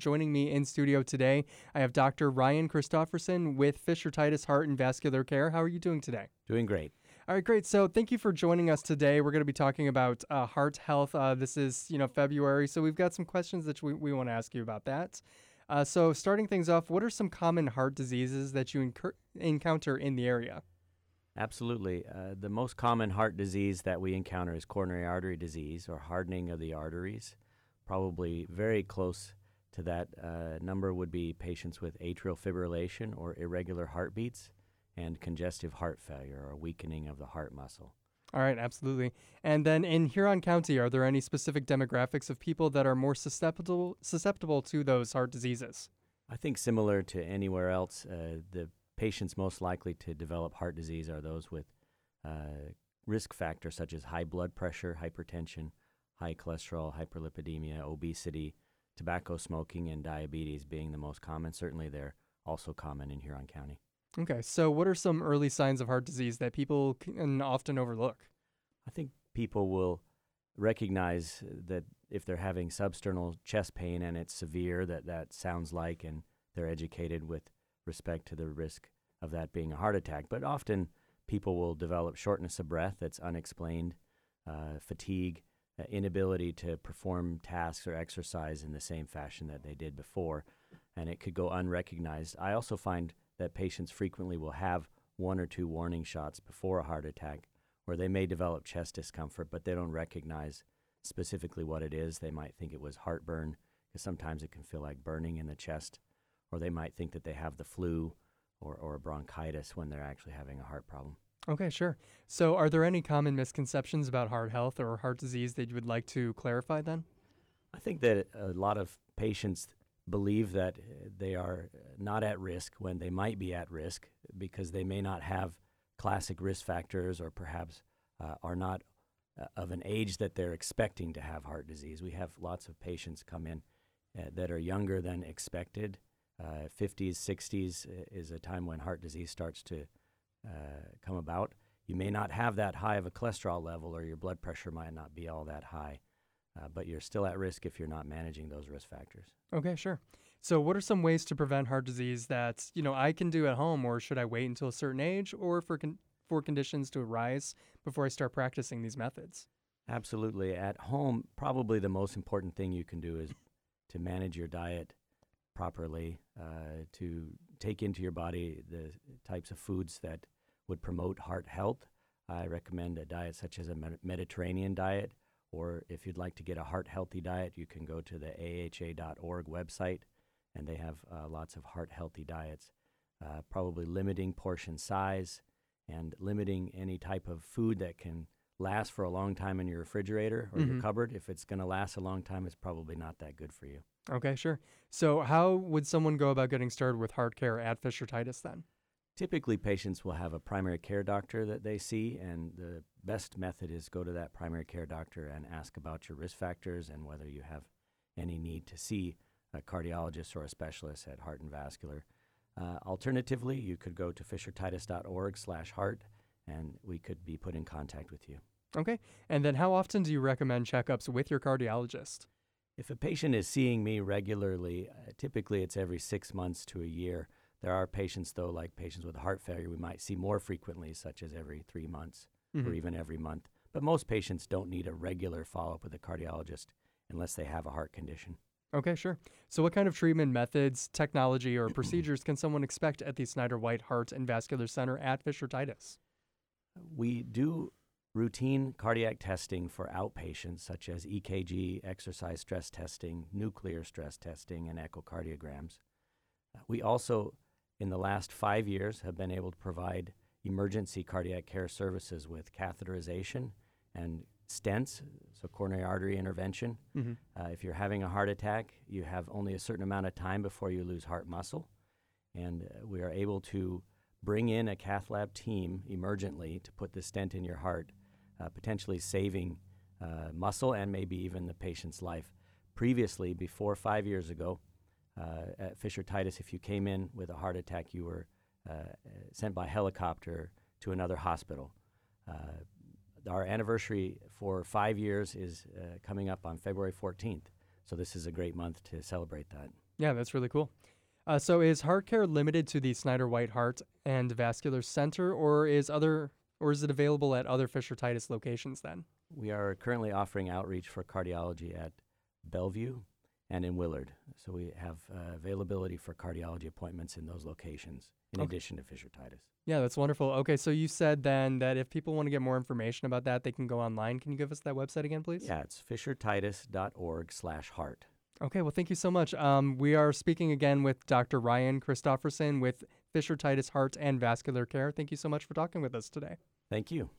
Joining me in studio today, I have Dr. Ryan Christofferson with Fisher Titus Heart and Vascular Care. How are you doing today? Doing great. All right, great. So thank you for joining us today. We're going to be talking about uh, heart health. Uh, this is, you know, February, so we've got some questions that we, we want to ask you about that. Uh, so starting things off, what are some common heart diseases that you incur- encounter in the area? Absolutely. Uh, the most common heart disease that we encounter is coronary artery disease or hardening of the arteries. Probably very close to that uh, number would be patients with atrial fibrillation or irregular heartbeats and congestive heart failure or weakening of the heart muscle. All right, absolutely. And then in Huron County, are there any specific demographics of people that are more susceptible susceptible to those heart diseases? I think similar to anywhere else, uh, the patients most likely to develop heart disease are those with uh, risk factors such as high blood pressure, hypertension, high cholesterol, hyperlipidemia, obesity, tobacco smoking, and diabetes being the most common. Certainly, they're also common in Huron County. Okay, so what are some early signs of heart disease that people can often overlook? I think people will recognize that if they're having substernal chest pain and it's severe, that that sounds like, and they're educated with respect to the risk of that being a heart attack. But often people will develop shortness of breath that's unexplained, uh, fatigue, Uh, inability to perform tasks or exercise in the same fashion that they did before, and it could go unrecognized. I also find that patients frequently will have one or two warning shots before a heart attack where they may develop chest discomfort, but they don't recognize specifically what it is. They might think it was heartburn because sometimes it can feel like burning in the chest, or they might think that they have the flu or, or bronchitis when they're actually having a heart problem. Okay, sure. So, are there any common misconceptions about heart health or heart disease that you would like to clarify then? I think that a lot of patients believe that they are not at risk when they might be at risk because they may not have classic risk factors or perhaps uh, are not uh, of an age that they're expecting to have heart disease. We have lots of patients come in uh, that are younger than expected. 50s, uh, 60s uh, is a time when heart disease starts to uh, come about. You may not have that high of a cholesterol level, or your blood pressure might not be all that high, uh, but you're still at risk if you're not managing those risk factors. Okay, sure. So, what are some ways to prevent heart disease that you know I can do at home, or should I wait until a certain age, or for con- for conditions to arise before I start practicing these methods? Absolutely. At home, probably the most important thing you can do is to manage your diet properly, uh, to take into your body the types of foods that would promote heart health. I recommend a diet such as a Mediterranean diet, or if you'd like to get a heart healthy diet, you can go to the AHA.org website, and they have uh, lots of heart healthy diets. Uh, probably limiting portion size and limiting any type of food that can last for a long time in your refrigerator or mm-hmm. your cupboard. If it's going to last a long time, it's probably not that good for you. Okay, sure. So, how would someone go about getting started with heart care at Fisher Titus then? Typically, patients will have a primary care doctor that they see, and the best method is go to that primary care doctor and ask about your risk factors and whether you have any need to see a cardiologist or a specialist at Heart and Vascular. Uh, alternatively, you could go to fishertitus.org/heart, and we could be put in contact with you. Okay. And then, how often do you recommend checkups with your cardiologist? If a patient is seeing me regularly, uh, typically it's every six months to a year. There are patients, though, like patients with heart failure, we might see more frequently, such as every three months mm-hmm. or even every month. But most patients don't need a regular follow up with a cardiologist unless they have a heart condition. Okay, sure. So, what kind of treatment methods, technology, or procedures can someone expect at the Snyder White Heart and Vascular Center at Fisher Titus? We do routine cardiac testing for outpatients, such as EKG, exercise stress testing, nuclear stress testing, and echocardiograms. Uh, we also, in the last five years, have been able to provide emergency cardiac care services with catheterization and stents, so coronary artery intervention. Mm-hmm. Uh, if you're having a heart attack, you have only a certain amount of time before you lose heart muscle. And uh, we are able to bring in a cath lab team emergently to put the stent in your heart uh, potentially saving uh, muscle and maybe even the patient's life. Previously, before five years ago, uh, at Fisher Titus, if you came in with a heart attack, you were uh, sent by helicopter to another hospital. Uh, our anniversary for five years is coming up on February 14th, so this is a great month to celebrate that. Yeah, that's really cool. Uh, so is heart care limited to the Snyder White Heart and Vascular Center, or is other or is it available at other Fisher Titus locations then? We are currently offering outreach for cardiology at Bellevue and in Willard. So we have uh, availability for cardiology appointments in those locations in Okay. addition to Fisher Titus. Yeah, that's wonderful. Okay, so you said then that if people want to get more information about that, they can go online. Can you give us that website again, please? Yeah, it's fishertitus.org slash heart. Okay, well, thank you so much. Um, we are speaking again with Dr. Ryan Christofferson with Fisher Titus Heart and Vascular Care. Thank you so much for talking with us today. Thank you.